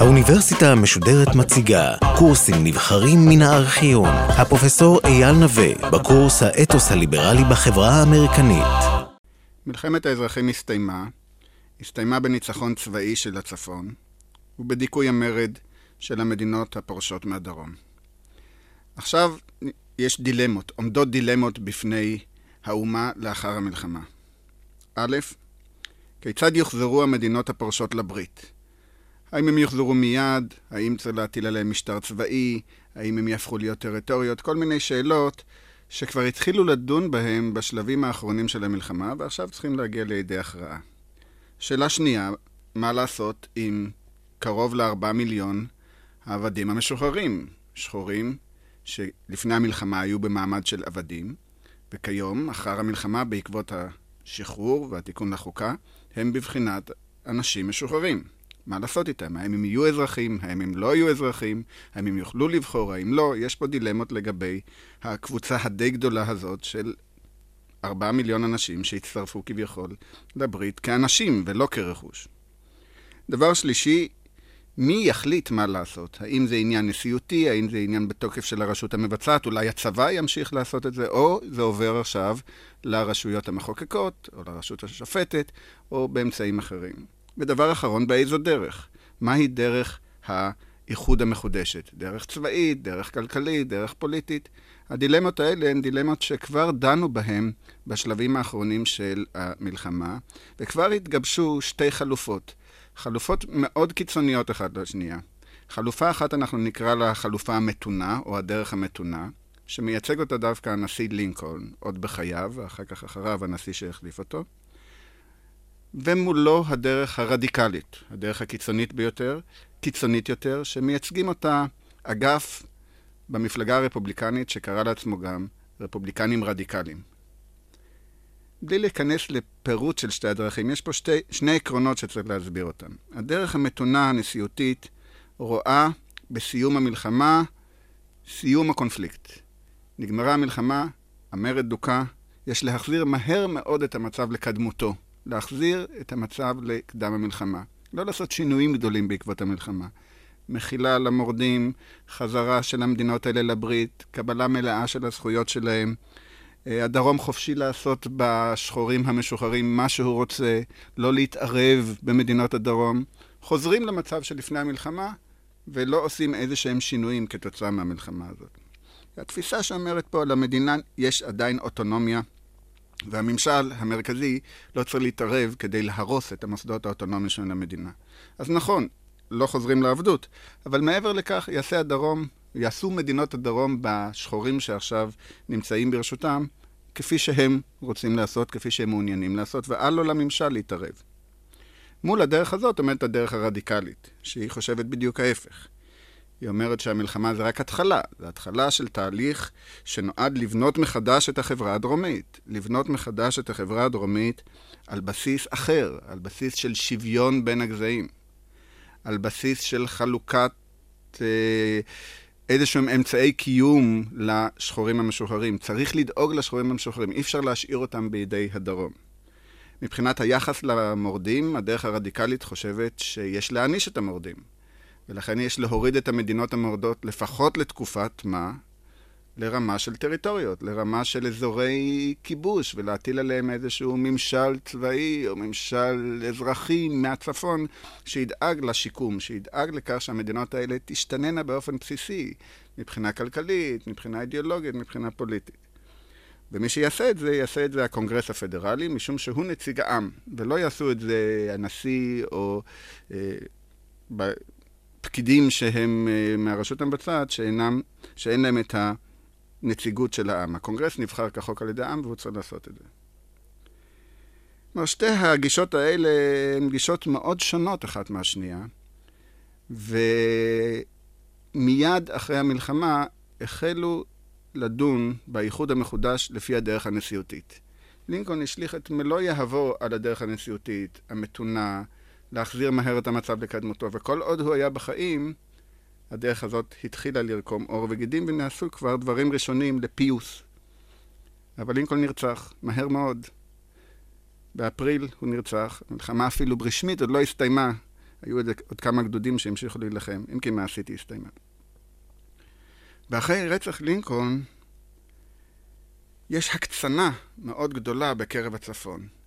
האוניברסיטה המשודרת מציגה קורסים נבחרים מן הארכיון. הפרופסור אייל נווה, בקורס האתוס הליברלי בחברה האמריקנית. מלחמת האזרחים הסתיימה, הסתיימה בניצחון צבאי של הצפון ובדיכוי המרד של המדינות הפורשות מהדרום. עכשיו יש דילמות, עומדות דילמות בפני האומה לאחר המלחמה. א', כיצד יוחזרו המדינות הפורשות לברית? האם הם יוחזרו מיד? האם צריך להטיל עליהם משטר צבאי? האם הם יהפכו להיות טריטוריות? כל מיני שאלות שכבר התחילו לדון בהם בשלבים האחרונים של המלחמה, ועכשיו צריכים להגיע לידי הכרעה. שאלה שנייה, מה לעשות עם קרוב לארבעה מיליון העבדים המשוחררים, שחורים, שלפני המלחמה היו במעמד של עבדים, וכיום, אחר המלחמה, בעקבות השחרור והתיקון לחוקה, הם בבחינת אנשים משוחררים. מה לעשות איתם? האם הם יהיו אזרחים? האם הם לא יהיו אזרחים? האם הם יוכלו לבחור? האם לא? יש פה דילמות לגבי הקבוצה הדי גדולה הזאת של ארבעה מיליון אנשים שהצטרפו כביכול לברית כאנשים ולא כרכוש. דבר שלישי, מי יחליט מה לעשות? האם זה עניין נשיאותי? האם זה עניין בתוקף של הרשות המבצעת? אולי הצבא ימשיך לעשות את זה? או זה עובר עכשיו לרשויות המחוקקות, או לרשות השופטת, או באמצעים אחרים. ודבר אחרון, באיזו דרך? מהי דרך האיחוד המחודשת? דרך צבאית, דרך כלכלית, דרך פוליטית? הדילמות האלה הן דילמות שכבר דנו בהן בשלבים האחרונים של המלחמה, וכבר התגבשו שתי חלופות. חלופות מאוד קיצוניות אחת לשנייה. חלופה אחת אנחנו נקרא לה החלופה המתונה, או הדרך המתונה, שמייצג אותה דווקא הנשיא לינקולן, עוד בחייו, ואחר כך אחריו הנשיא שהחליף אותו. ומולו הדרך הרדיקלית, הדרך הקיצונית ביותר, קיצונית יותר, שמייצגים אותה אגף במפלגה הרפובליקנית שקרא לעצמו גם רפובליקנים רדיקליים. בלי להיכנס לפירוט של שתי הדרכים, יש פה שתי, שני עקרונות שצריך להסביר אותם. הדרך המתונה הנשיאותית רואה בסיום המלחמה סיום הקונפליקט. נגמרה המלחמה, המרד דוכא, יש להחזיר מהר מאוד את המצב לקדמותו. להחזיר את המצב לקדם המלחמה. לא לעשות שינויים גדולים בעקבות המלחמה. מחילה למורדים, חזרה של המדינות האלה לברית, קבלה מלאה של הזכויות שלהם. הדרום חופשי לעשות בשחורים המשוחררים מה שהוא רוצה, לא להתערב במדינות הדרום. חוזרים למצב שלפני המלחמה, ולא עושים איזה שהם שינויים כתוצאה מהמלחמה הזאת. התפיסה שאומרת פה, למדינה יש עדיין אוטונומיה והממשל המרכזי לא צריך להתערב כדי להרוס את המוסדות האוטונומיים של המדינה. אז נכון, לא חוזרים לעבדות, אבל מעבר לכך יעשה הדרום, יעשו מדינות הדרום בשחורים שעכשיו נמצאים ברשותם, כפי שהם רוצים לעשות, כפי שהם מעוניינים לעשות, ואל לו לממשל להתערב. מול הדרך הזאת עומדת הדרך הרדיקלית, שהיא חושבת בדיוק ההפך. היא אומרת שהמלחמה זה רק התחלה, זה התחלה של תהליך שנועד לבנות מחדש את החברה הדרומית. לבנות מחדש את החברה הדרומית על בסיס אחר, על בסיס של שוויון בין הגזעים. על בסיס של חלוקת אה, איזשהם אמצעי קיום לשחורים המשוחררים. צריך לדאוג לשחורים המשוחררים, אי אפשר להשאיר אותם בידי הדרום. מבחינת היחס למורדים, הדרך הרדיקלית חושבת שיש להעניש את המורדים. ולכן יש להוריד את המדינות המורדות לפחות לתקופת מה? לרמה של טריטוריות, לרמה של אזורי כיבוש, ולהטיל עליהם איזשהו ממשל צבאי או ממשל אזרחי מהצפון שידאג לשיקום, שידאג לכך שהמדינות האלה תשתננה באופן בסיסי, מבחינה כלכלית, מבחינה אידיאולוגית, מבחינה פוליטית. ומי שיעשה את זה, יעשה את זה הקונגרס הפדרלי, משום שהוא נציג העם, ולא יעשו את זה הנשיא או... אה, פקידים שהם uh, מהרשות המבצעת, שאינם, שאין להם את הנציגות של העם. הקונגרס נבחר כחוק על ידי העם והוא צריך לעשות את זה. כלומר, שתי הגישות האלה הן גישות מאוד שונות אחת מהשנייה, ומיד אחרי המלחמה החלו לדון באיחוד המחודש לפי הדרך הנשיאותית. לינקולן השליך את מלוא יהבו על הדרך הנשיאותית, המתונה, להחזיר מהר את המצב לקדמותו, וכל עוד הוא היה בחיים, הדרך הזאת התחילה לרקום עור וגידים, ונעשו כבר דברים ראשונים לפיוס. אבל לינקולן נרצח, מהר מאוד. באפריל הוא נרצח, המלחמה אפילו רשמית עוד לא הסתיימה. היו עוד, עוד כמה גדודים שהמשיכו להילחם, אם כי מעשית היא הסתיימה. ואחרי רצח לינקולן, יש הקצנה מאוד גדולה בקרב הצפון.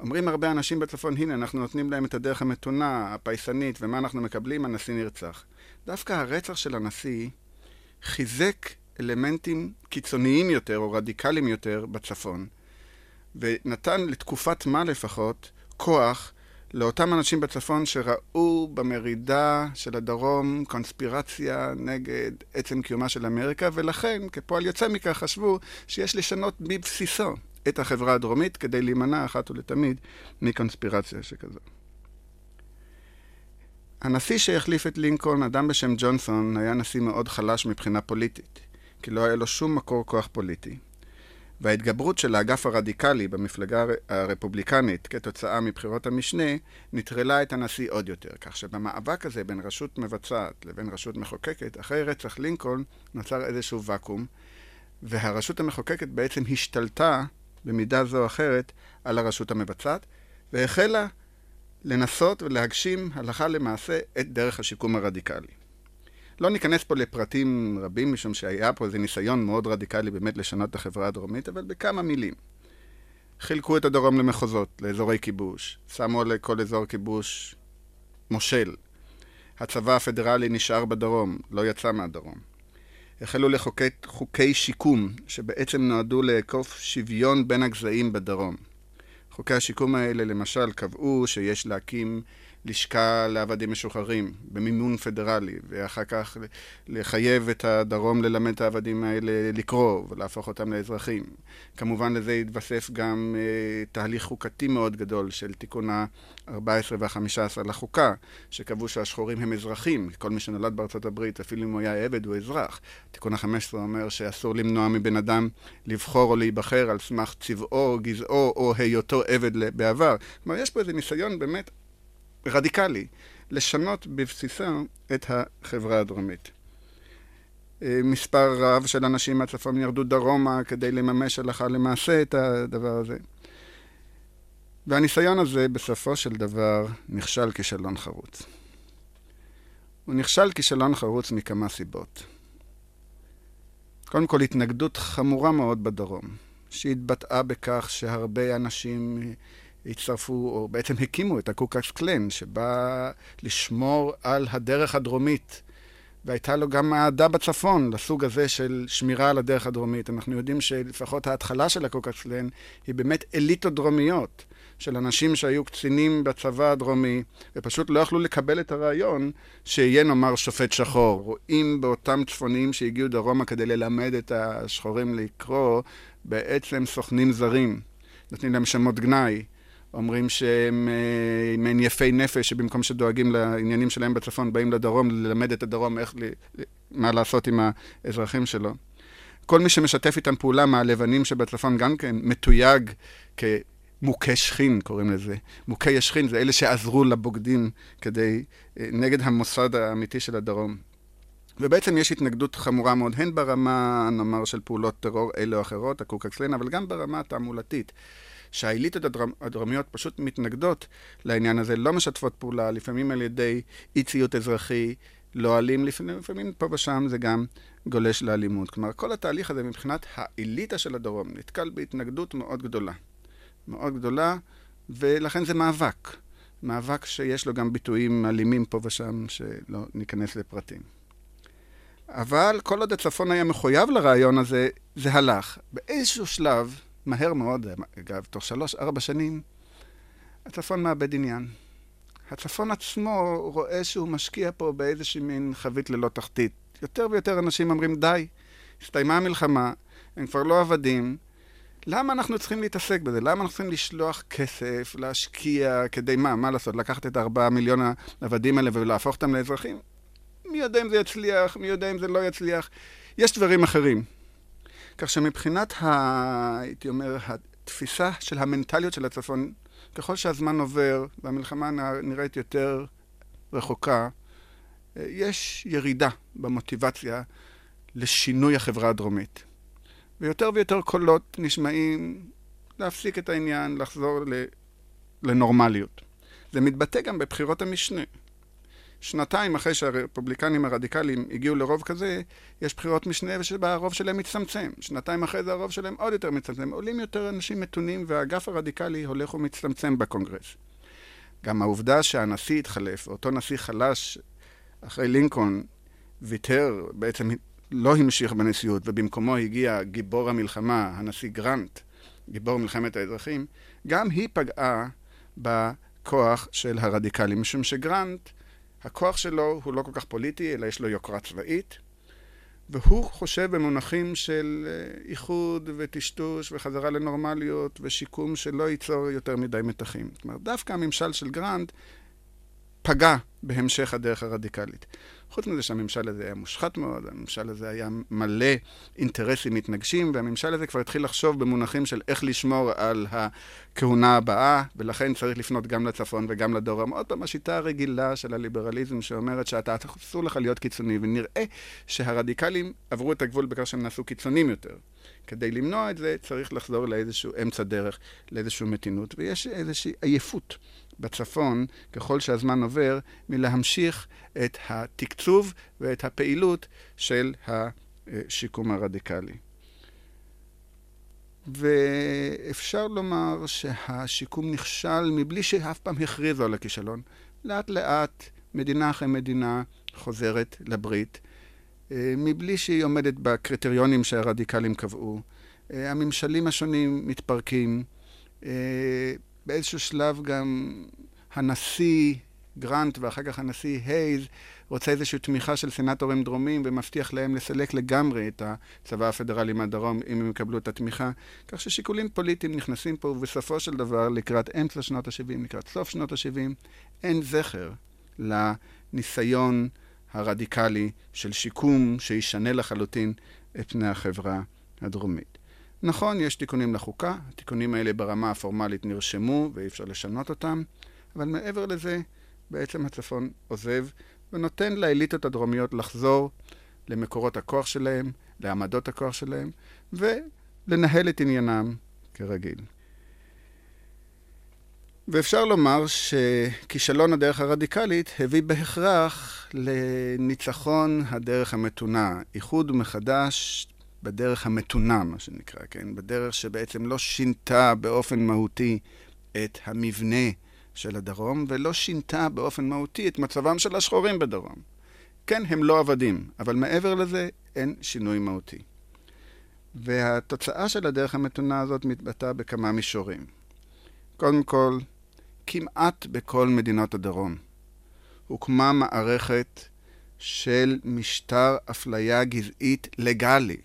אומרים הרבה אנשים בצפון, הנה, אנחנו נותנים להם את הדרך המתונה, הפייסנית, ומה אנחנו מקבלים? הנשיא נרצח. דווקא הרצח של הנשיא חיזק אלמנטים קיצוניים יותר, או רדיקליים יותר, בצפון, ונתן לתקופת מה לפחות, כוח לאותם אנשים בצפון שראו במרידה של הדרום קונספירציה נגד עצם קיומה של אמריקה, ולכן, כפועל יוצא מכך, חשבו שיש לשנות בבסיסו את החברה הדרומית כדי להימנע אחת ולתמיד מקונספירציה שכזו. הנשיא שהחליף את לינקולן, אדם בשם ג'ונסון, היה נשיא מאוד חלש מבחינה פוליטית, כי לא היה לו שום מקור כוח פוליטי. וההתגברות של האגף הרדיקלי במפלגה הרפובליקנית כתוצאה מבחירות המשנה, נטרלה את הנשיא עוד יותר. כך שבמאבק הזה בין רשות מבצעת לבין רשות מחוקקת, אחרי רצח לינקולן נוצר איזשהו ואקום, והרשות המחוקקת בעצם השתלטה במידה זו או אחרת על הרשות המבצעת, והחלה לנסות ולהגשים הלכה למעשה את דרך השיקום הרדיקלי. לא ניכנס פה לפרטים רבים, משום שהיה פה איזה ניסיון מאוד רדיקלי באמת לשנות את החברה הדרומית, אבל בכמה מילים. חילקו את הדרום למחוזות, לאזורי כיבוש, שמו לכל אזור כיבוש מושל. הצבא הפדרלי נשאר בדרום, לא יצא מהדרום. החלו לחוקק חוקי שיקום, שבעצם נועדו לאכוף שוויון בין הגזעים בדרום. חוקי השיקום האלה למשל קבעו שיש להקים לשכה לעבדים משוחררים במימון פדרלי, ואחר כך לחייב את הדרום ללמד את העבדים האלה לקרוא ולהפוך אותם לאזרחים. כמובן לזה התווסף גם אה, תהליך חוקתי מאוד גדול של תיקון ה-14 וה-15 לחוקה, שקבעו שהשחורים הם אזרחים, כל מי שנולד בארצות הברית, אפילו אם הוא היה עבד, הוא אזרח. תיקון ה-15 אומר שאסור למנוע מבן אדם לבחור או להיבחר על סמך צבעו, גזעו או היותו עבד בעבר. כלומר, יש פה איזה ניסיון באמת רדיקלי, לשנות בבסיסה את החברה הדרומית. אה, מספר רב של אנשים מהצפון ירדו דרומה כדי לממש הלכה למעשה את הדבר הזה. והניסיון הזה בסופו של דבר נכשל כישלון חרוץ. הוא נכשל כישלון חרוץ מכמה סיבות. קודם כל התנגדות חמורה מאוד בדרום, שהתבטאה בכך שהרבה אנשים הצטרפו, או בעצם הקימו את הקוקקס קלן, שבא לשמור על הדרך הדרומית. והייתה לו גם אהדה בצפון, לסוג הזה של שמירה על הדרך הדרומית. אנחנו יודעים שלפחות ההתחלה של הקוקקס קלן היא באמת אליטות דרומיות, של אנשים שהיו קצינים בצבא הדרומי, ופשוט לא יכלו לקבל את הרעיון שיהיה נאמר שופט שחור. רואים באותם צפוניים שהגיעו דרומה כדי ללמד את השחורים לקרוא, בעצם סוכנים זרים. נותנים להם שמות גנאי. אומרים שהם אה, מעין יפי נפש, שבמקום שדואגים לעניינים שלהם בצפון, באים לדרום ללמד את הדרום איך, מה לעשות עם האזרחים שלו. כל מי שמשתף איתם פעולה מהלבנים שבצפון גם כן מתויג כמוכי שכין, קוראים לזה. מוכי השכין זה אלה שעזרו לבוגדים כדי, אה, נגד המוסד האמיתי של הדרום. ובעצם יש התנגדות חמורה מאוד, הן ברמה, נאמר, של פעולות טרור אלה או אחרות, הקוקקסלין, אבל גם ברמה התעמולתית. שהאליטות הדרומיות פשוט מתנגדות לעניין הזה, לא משתפות פעולה, לפעמים על ידי אי ציות אזרחי, לא אלים, לפעמים, לפעמים פה ושם זה גם גולש לאלימות. כלומר, כל התהליך הזה מבחינת האליטה של הדרום נתקל בהתנגדות מאוד גדולה. מאוד גדולה, ולכן זה מאבק. מאבק שיש לו גם ביטויים אלימים פה ושם, שלא ניכנס לפרטים. אבל כל עוד הצפון היה מחויב לרעיון הזה, זה הלך. באיזשהו שלב, מהר מאוד, אגב, תוך שלוש-ארבע שנים, הצפון מאבד עניין. הצפון עצמו רואה שהוא משקיע פה באיזושהי מין חבית ללא תחתית. יותר ויותר אנשים אומרים, די, הסתיימה המלחמה, הם כבר לא עבדים. למה אנחנו צריכים להתעסק בזה? למה אנחנו צריכים לשלוח כסף, להשקיע, כדי מה? מה לעשות? לקחת את ארבעה מיליון העבדים האלה ולהפוך אותם לאזרחים? מי יודע אם זה יצליח, מי יודע אם זה לא יצליח. יש דברים אחרים. כך שמבחינת, ה... הייתי אומר, התפיסה של המנטליות של הצפון, ככל שהזמן עובר והמלחמה נראית יותר רחוקה, יש ירידה במוטיבציה לשינוי החברה הדרומית. ויותר ויותר קולות נשמעים להפסיק את העניין, לחזור לנורמליות. זה מתבטא גם בבחירות המשנה. שנתיים אחרי שהרפובליקנים הרדיקליים הגיעו לרוב כזה, יש בחירות משנה ושבה הרוב שלהם מצטמצם. שנתיים אחרי זה הרוב שלהם עוד יותר מצטמצם. עולים יותר אנשים מתונים והאגף הרדיקלי הולך ומצטמצם בקונגרס. גם העובדה שהנשיא התחלף, אותו נשיא חלש אחרי לינקולן ויתר, בעצם לא המשיך בנשיאות, ובמקומו הגיע גיבור המלחמה, הנשיא גרנט, גיבור מלחמת האזרחים, גם היא פגעה בכוח של הרדיקלים, משום שגרנט הכוח שלו הוא לא כל כך פוליטי, אלא יש לו יוקרה צבאית, והוא חושב במונחים של אה, איחוד וטשטוש וחזרה לנורמליות ושיקום שלא ייצור יותר מדי מתחים. זאת אומרת, דווקא הממשל של גרנט פגע בהמשך הדרך הרדיקלית. חוץ מזה שהממשל הזה היה מושחת מאוד, הממשל הזה היה מלא אינטרסים מתנגשים, והממשל הזה כבר התחיל לחשוב במונחים של איך לשמור על הכהונה הבאה, ולכן צריך לפנות גם לצפון וגם לדרום. עוד פעם, השיטה הרגילה של הליברליזם שאומרת שאתה, אסור לך להיות קיצוני, ונראה שהרדיקלים עברו את הגבול בכך שהם נעשו קיצונים יותר. כדי למנוע את זה צריך לחזור לאיזשהו אמצע דרך, לאיזושהי מתינות, ויש איזושהי עייפות בצפון, ככל שהזמן עובר, מלהמשיך את התקצוב ואת הפעילות של השיקום הרדיקלי. ואפשר לומר שהשיקום נכשל מבלי שאף פעם הכריזו על הכישלון. לאט לאט, מדינה אחרי מדינה חוזרת לברית, מבלי שהיא עומדת בקריטריונים שהרדיקלים קבעו. אה, הממשלים השונים מתפרקים. אה, באיזשהו שלב גם הנשיא גרנט ואחר כך הנשיא הייז רוצה איזושהי תמיכה של סנטורים דרומים ומבטיח להם לסלק לגמרי את הצבא הפדרלי מהדרום אם הם יקבלו את התמיכה. כך ששיקולים פוליטיים נכנסים פה ובסופו של דבר לקראת אמצע שנות ה-70, לקראת סוף שנות ה-70, אין זכר לניסיון הרדיקלי של שיקום שישנה לחלוטין את פני החברה הדרומית. נכון, יש תיקונים לחוקה, התיקונים האלה ברמה הפורמלית נרשמו ואי אפשר לשנות אותם, אבל מעבר לזה, בעצם הצפון עוזב ונותן לאליטות הדרומיות לחזור למקורות הכוח שלהם, לעמדות הכוח שלהם, ולנהל את עניינם כרגיל. ואפשר לומר שכישלון הדרך הרדיקלית הביא בהכרח לניצחון הדרך המתונה, איחוד מחדש בדרך המתונה, מה שנקרא, כן? בדרך שבעצם לא שינתה באופן מהותי את המבנה של הדרום, ולא שינתה באופן מהותי את מצבם של השחורים בדרום. כן, הם לא עבדים, אבל מעבר לזה אין שינוי מהותי. והתוצאה של הדרך המתונה הזאת מתבטאה בכמה מישורים. קודם כל, כמעט בכל מדינות הדרום הוקמה מערכת של משטר אפליה גזעית לגלי.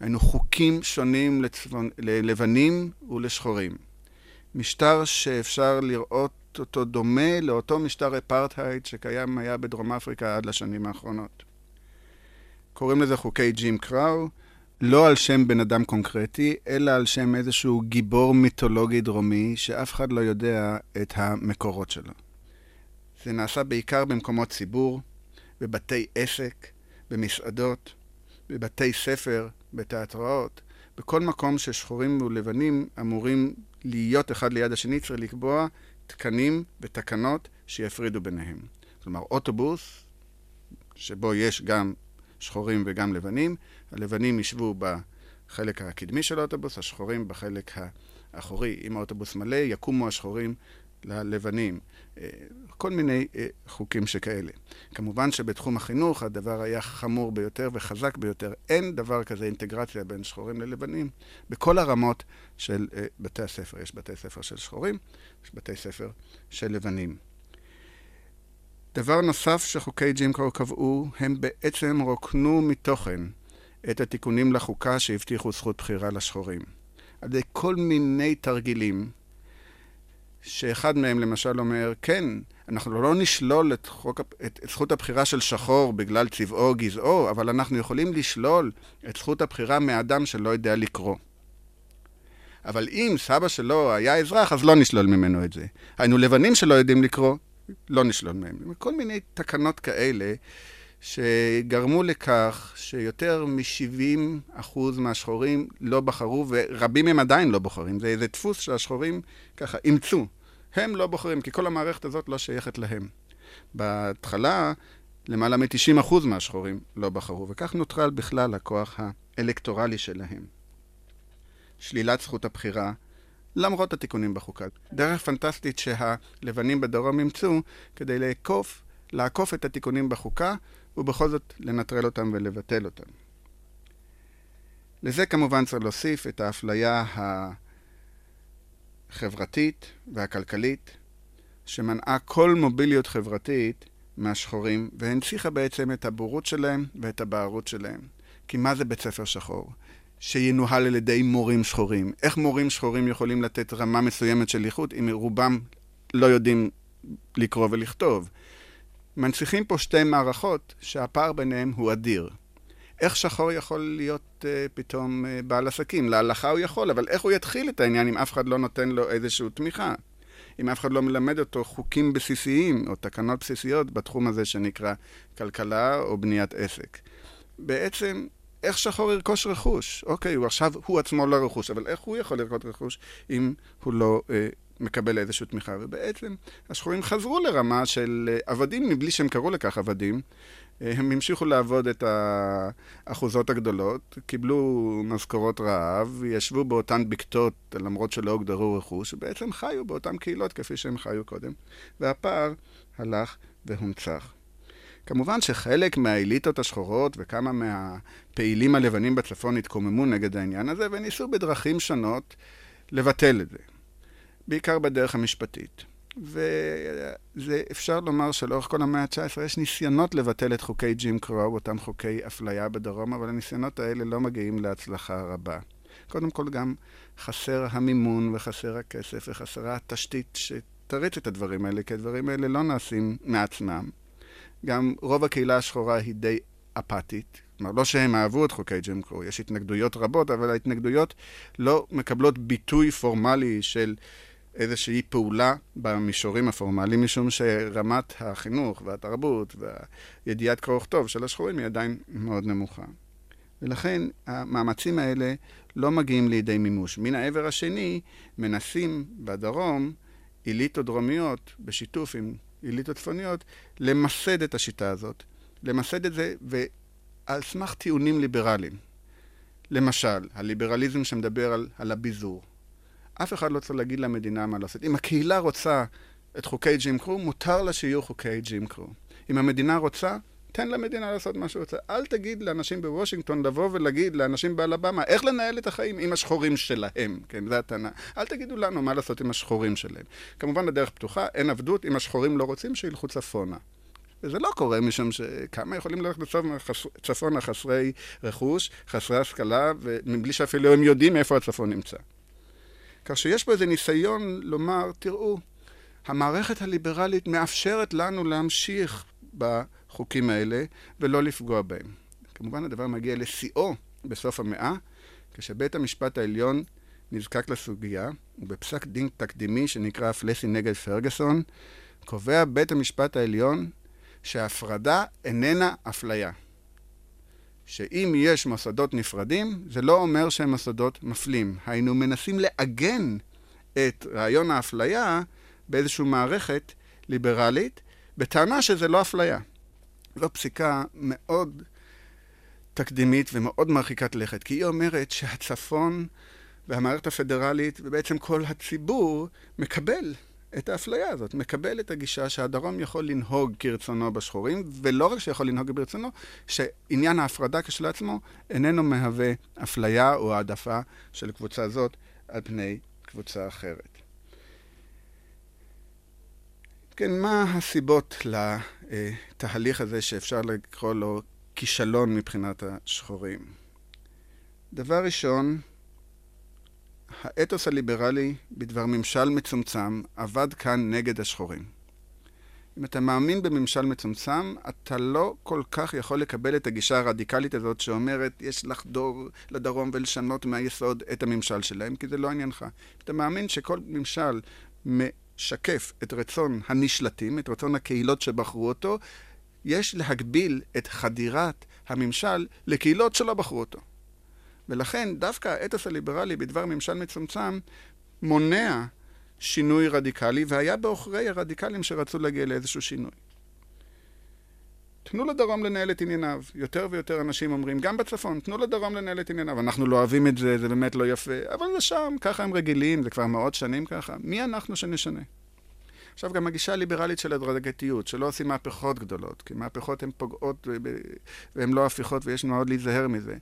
היינו חוקים שונים לצבון, ללבנים ולשחורים. משטר שאפשר לראות אותו דומה לאותו משטר אפרטהייד שקיים היה בדרום אפריקה עד לשנים האחרונות. קוראים לזה חוקי ג'ים קראו, לא על שם בן אדם קונקרטי, אלא על שם איזשהו גיבור מיתולוגי דרומי שאף אחד לא יודע את המקורות שלו. זה נעשה בעיקר במקומות ציבור, בבתי עסק, במסעדות, בבתי ספר, בתיאטראות, בכל מקום ששחורים ולבנים אמורים להיות אחד ליד השני, צריך לקבוע תקנים ותקנות שיפרידו ביניהם. כלומר, אוטובוס, שבו יש גם שחורים וגם לבנים, הלבנים ישבו בחלק הקדמי של האוטובוס, השחורים בחלק האחורי. אם האוטובוס מלא, יקומו השחורים ללבנים. אה, כל מיני אה, חוקים שכאלה. כמובן שבתחום החינוך הדבר היה חמור ביותר וחזק ביותר. אין דבר כזה אינטגרציה בין שחורים ללבנים בכל הרמות של אה, בתי הספר. יש בתי ספר של שחורים, יש בתי ספר של לבנים. דבר נוסף שחוקי ג'ים קרו קבעו, הם בעצם רוקנו מתוכן את התיקונים לחוקה שהבטיחו זכות בחירה לשחורים. על ידי כל מיני תרגילים שאחד מהם למשל אומר, כן, אנחנו לא נשלול את, חוק, את, את זכות הבחירה של שחור בגלל צבעו או גזעו, אבל אנחנו יכולים לשלול את זכות הבחירה מאדם שלא יודע לקרוא. אבל אם סבא שלו היה אזרח, אז לא נשלול ממנו את זה. היינו לבנים שלא יודעים לקרוא, לא נשלול מהם. כל מיני תקנות כאלה שגרמו לכך שיותר מ-70% מהשחורים לא בחרו, ורבים מהם עדיין לא בוחרים. זה איזה דפוס שהשחורים ככה אימצו. הם לא בוחרים, כי כל המערכת הזאת לא שייכת להם. בהתחלה, למעלה מ-90% מהשחורים לא בחרו, וכך נוטרל בכלל הכוח האלקטורלי שלהם. שלילת זכות הבחירה, למרות התיקונים בחוקה. דרך פנטסטית שהלבנים בדרום אימצו כדי לעקוף, לעקוף את התיקונים בחוקה ובכל זאת לנטרל אותם ולבטל אותם. לזה כמובן צריך להוסיף את האפליה החברתית והכלכלית, שמנעה כל מוביליות חברתית מהשחורים, והנציחה בעצם את הבורות שלהם ואת הבערות שלהם. כי מה זה בית ספר שחור? שינוהל על ידי מורים שחורים. איך מורים שחורים יכולים לתת רמה מסוימת של איכות אם רובם לא יודעים לקרוא ולכתוב? מנציחים פה שתי מערכות שהפער ביניהם הוא אדיר. איך שחור יכול להיות uh, פתאום uh, בעל עסקים? להלכה הוא יכול, אבל איך הוא יתחיל את העניין אם אף אחד לא נותן לו איזושהי תמיכה? אם אף אחד לא מלמד אותו חוקים בסיסיים או תקנות בסיסיות בתחום הזה שנקרא כלכלה או בניית עסק. בעצם, איך שחור ירכוש רכוש? אוקיי, הוא עכשיו, הוא עצמו לא רכוש, אבל איך הוא יכול לרכוש רכוש אם הוא לא אה, מקבל איזושהי תמיכה? ובעצם השחורים חזרו לרמה של אה, עבדים מבלי שהם קראו לכך עבדים. אה, הם המשיכו לעבוד את האחוזות הגדולות, קיבלו משכורות רעב, ישבו באותן בקתות למרות שלא הוגדרו רכוש, ובעצם חיו באותן קהילות כפי שהם חיו קודם. והפער הלך והונצח. כמובן שחלק מהאליטות השחורות וכמה מהפעילים הלבנים בצפון התקוממו נגד העניין הזה וניסו בדרכים שונות לבטל את זה, בעיקר בדרך המשפטית. וזה אפשר לומר שלאורך כל המאה ה-19 יש ניסיונות לבטל את חוקי ג'ים קרו, אותם חוקי אפליה בדרום, אבל הניסיונות האלה לא מגיעים להצלחה רבה. קודם כל גם חסר המימון וחסר הכסף וחסרה התשתית שתריץ את הדברים האלה, כי הדברים האלה לא נעשים מעצמם. גם רוב הקהילה השחורה היא די אפתית. כלומר, לא שהם אהבו את חוקי ג'ים קרו, יש התנגדויות רבות, אבל ההתנגדויות לא מקבלות ביטוי פורמלי של איזושהי פעולה במישורים הפורמליים, משום שרמת החינוך והתרבות והידיעת קרוא וכתוב של השחורים היא עדיין מאוד נמוכה. ולכן המאמצים האלה לא מגיעים לידי מימוש. מן העבר השני, מנסים בדרום אליטות דרומיות, בשיתוף עם אליטות צפוניות, למסד את השיטה הזאת. למסד את זה, ועל סמך טיעונים ליברליים. למשל, הליברליזם שמדבר על, על הביזור. אף אחד לא צריך להגיד למדינה מה לעשות. אם הקהילה רוצה את חוקי ג'ים קרו, מותר לה שיהיו חוקי ג'ים קרו. אם המדינה רוצה, תן למדינה לעשות מה שהיא רוצה. אל תגיד לאנשים בוושינגטון לבוא ולהגיד לאנשים באלבמה איך לנהל את החיים עם השחורים שלהם, כן, זו הטענה. אל תגידו לנו מה לעשות עם השחורים שלהם. כמובן הדרך פתוחה, אין עבדות, אם השחורים לא רוצים, שילכו צפונה. וזה לא קורה משום שכמה יכולים ללכת צפונה חסרי רכוש, חסרי השכלה, ומבלי שאפילו הם יודעים איפה הצפון נמצא. כך שיש פה איזה ניסיון לומר, תראו, המערכת הליברלית מאפשרת לנו להמשיך בחוקים האלה ולא לפגוע בהם. כמובן הדבר מגיע לשיאו בסוף המאה, כשבית המשפט העליון נזקק לסוגיה, ובפסק דין תקדימי שנקרא פלסי נגד פרגוסון, קובע בית המשפט העליון שהפרדה איננה אפליה. שאם יש מוסדות נפרדים, זה לא אומר שהם מוסדות מפלים. היינו מנסים לעגן את רעיון האפליה באיזושהי מערכת ליברלית, בטענה שזה לא אפליה. זו פסיקה מאוד תקדימית ומאוד מרחיקת לכת, כי היא אומרת שהצפון והמערכת הפדרלית ובעצם כל הציבור מקבל את האפליה הזאת, מקבל את הגישה שהדרום יכול לנהוג כרצונו בשחורים, ולא רק שיכול לנהוג ברצונו, שעניין ההפרדה כשלעצמו איננו מהווה אפליה או העדפה של קבוצה זאת על פני קבוצה אחרת. כן, מה הסיבות לתהליך הזה שאפשר לקרוא לו כישלון מבחינת השחורים? דבר ראשון, האתוס הליברלי בדבר ממשל מצומצם עבד כאן נגד השחורים. אם אתה מאמין בממשל מצומצם, אתה לא כל כך יכול לקבל את הגישה הרדיקלית הזאת שאומרת, יש לחדור לדרום ולשנות מהיסוד את הממשל שלהם, כי זה לא עניינך. אתה מאמין שכל ממשל משקף את רצון הנשלטים, את רצון הקהילות שבחרו אותו, יש להגביל את חדירת הממשל לקהילות שלא בחרו אותו. ולכן דווקא האתוס הליברלי בדבר ממשל מצומצם מונע שינוי רדיקלי, והיה בעוכרי הרדיקלים שרצו להגיע לאיזשהו שינוי. תנו לדרום לנהל את ענייניו. יותר ויותר אנשים אומרים, גם בצפון, תנו לדרום לנהל את ענייניו. אנחנו לא אוהבים את זה, זה באמת לא יפה, אבל זה שם, ככה הם רגילים, זה כבר מאות שנים ככה. מי אנחנו שנשנה? עכשיו, גם הגישה הליברלית של הדרגתיות, שלא עושים מהפכות גדולות, כי מהפכות הן פוגעות והן לא הפיכות ויש מאוד להיזהר מזה.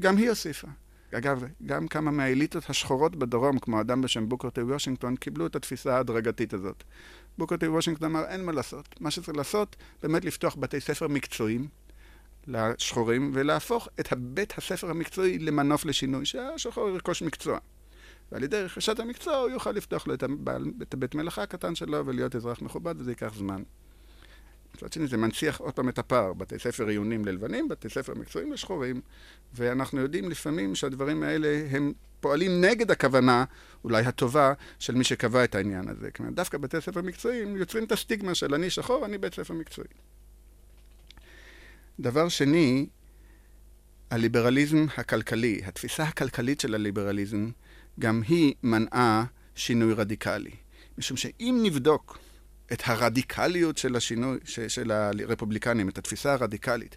גם היא הוסיפה. אגב, גם כמה מהאליטות השחורות בדרום, כמו אדם בשם בוקר טי וושינגטון, קיבלו את התפיסה ההדרגתית הזאת. בוקר טי וושינגטון אמר, אין מה לעשות. מה שצריך לעשות, באמת לפתוח בתי ספר מקצועיים לשחורים, ולהפוך את בית הספר המקצועי למנוף לשינוי, שהשחור ירכוש מקצוע. ועל ידי רכישת המקצוע הוא יוכל לפתוח לו את, הבעל, את הבית מלאכה הקטן שלו ולהיות אזרח מכובד, וזה ייקח זמן. מצד שני, זה מנציח עוד פעם את הפער. בתי ספר עיונים ללבנים, בתי ספר מקצועיים לשחורים, ואנחנו יודעים לפעמים שהדברים האלה הם פועלים נגד הכוונה, אולי הטובה, של מי שקבע את העניין הזה. כלומר, דווקא בתי ספר מקצועיים יוצרים את הסטיגמה של אני שחור, אני בית ספר מקצועי. דבר שני, הליברליזם הכלכלי, התפיסה הכלכלית של הליברליזם, גם היא מנעה שינוי רדיקלי. משום שאם נבדוק את הרדיקליות של השינוי, של הרפובליקנים, את התפיסה הרדיקלית,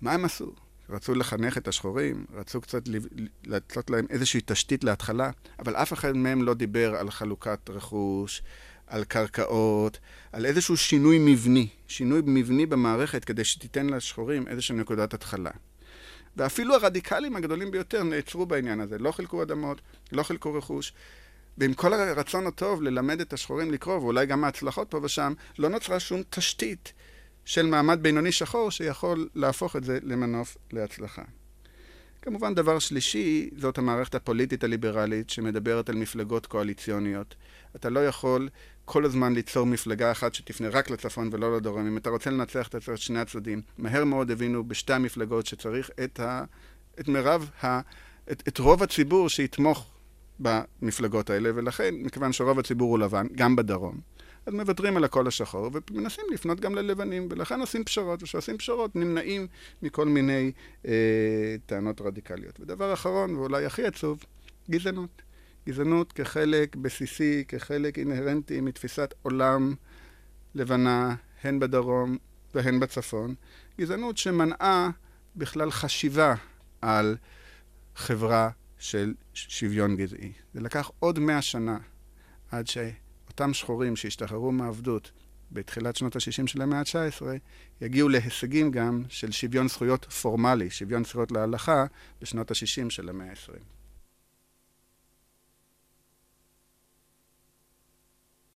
מה הם עשו? רצו לחנך את השחורים, רצו קצת לתת להם איזושהי תשתית להתחלה, אבל אף אחד מהם לא דיבר על חלוקת רכוש, על קרקעות, על איזשהו שינוי מבני, שינוי מבני במערכת כדי שתיתן לשחורים איזושהי נקודת התחלה. ואפילו הרדיקלים הגדולים ביותר נעצרו בעניין הזה, לא חילקו אדמות, לא חילקו רכוש, ועם כל הרצון הטוב ללמד את השחורים לקרוא, ואולי גם ההצלחות פה ושם, לא נוצרה שום תשתית של מעמד בינוני שחור שיכול להפוך את זה למנוף להצלחה. כמובן, דבר שלישי, זאת המערכת הפוליטית הליברלית שמדברת על מפלגות קואליציוניות. אתה לא יכול כל הזמן ליצור מפלגה אחת שתפנה רק לצפון ולא לדרום. אם אתה רוצה לנצח את שני הצדדים, מהר מאוד הבינו בשתי המפלגות שצריך את, ה, את מירב, ה, את, את רוב הציבור שיתמוך במפלגות האלה, ולכן, מכיוון שרוב הציבור הוא לבן, גם בדרום, אז מוותרים על הקול השחור ומנסים לפנות גם ללבנים, ולכן עושים פשרות, וכשעושים פשרות נמנעים מכל מיני אה, טענות רדיקליות. ודבר אחרון, ואולי הכי עצוב, גזענות. גזענות כחלק בסיסי, כחלק אינהרנטי מתפיסת עולם לבנה, הן בדרום והן בצפון. גזענות שמנעה בכלל חשיבה על חברה של שוויון גזעי. זה לקח עוד מאה שנה עד שאותם שחורים שהשתחררו מהעבדות בתחילת שנות ה-60 של המאה ה-19, יגיעו להישגים גם של שוויון זכויות פורמלי, שוויון זכויות להלכה, בשנות ה-60 של המאה ה-20.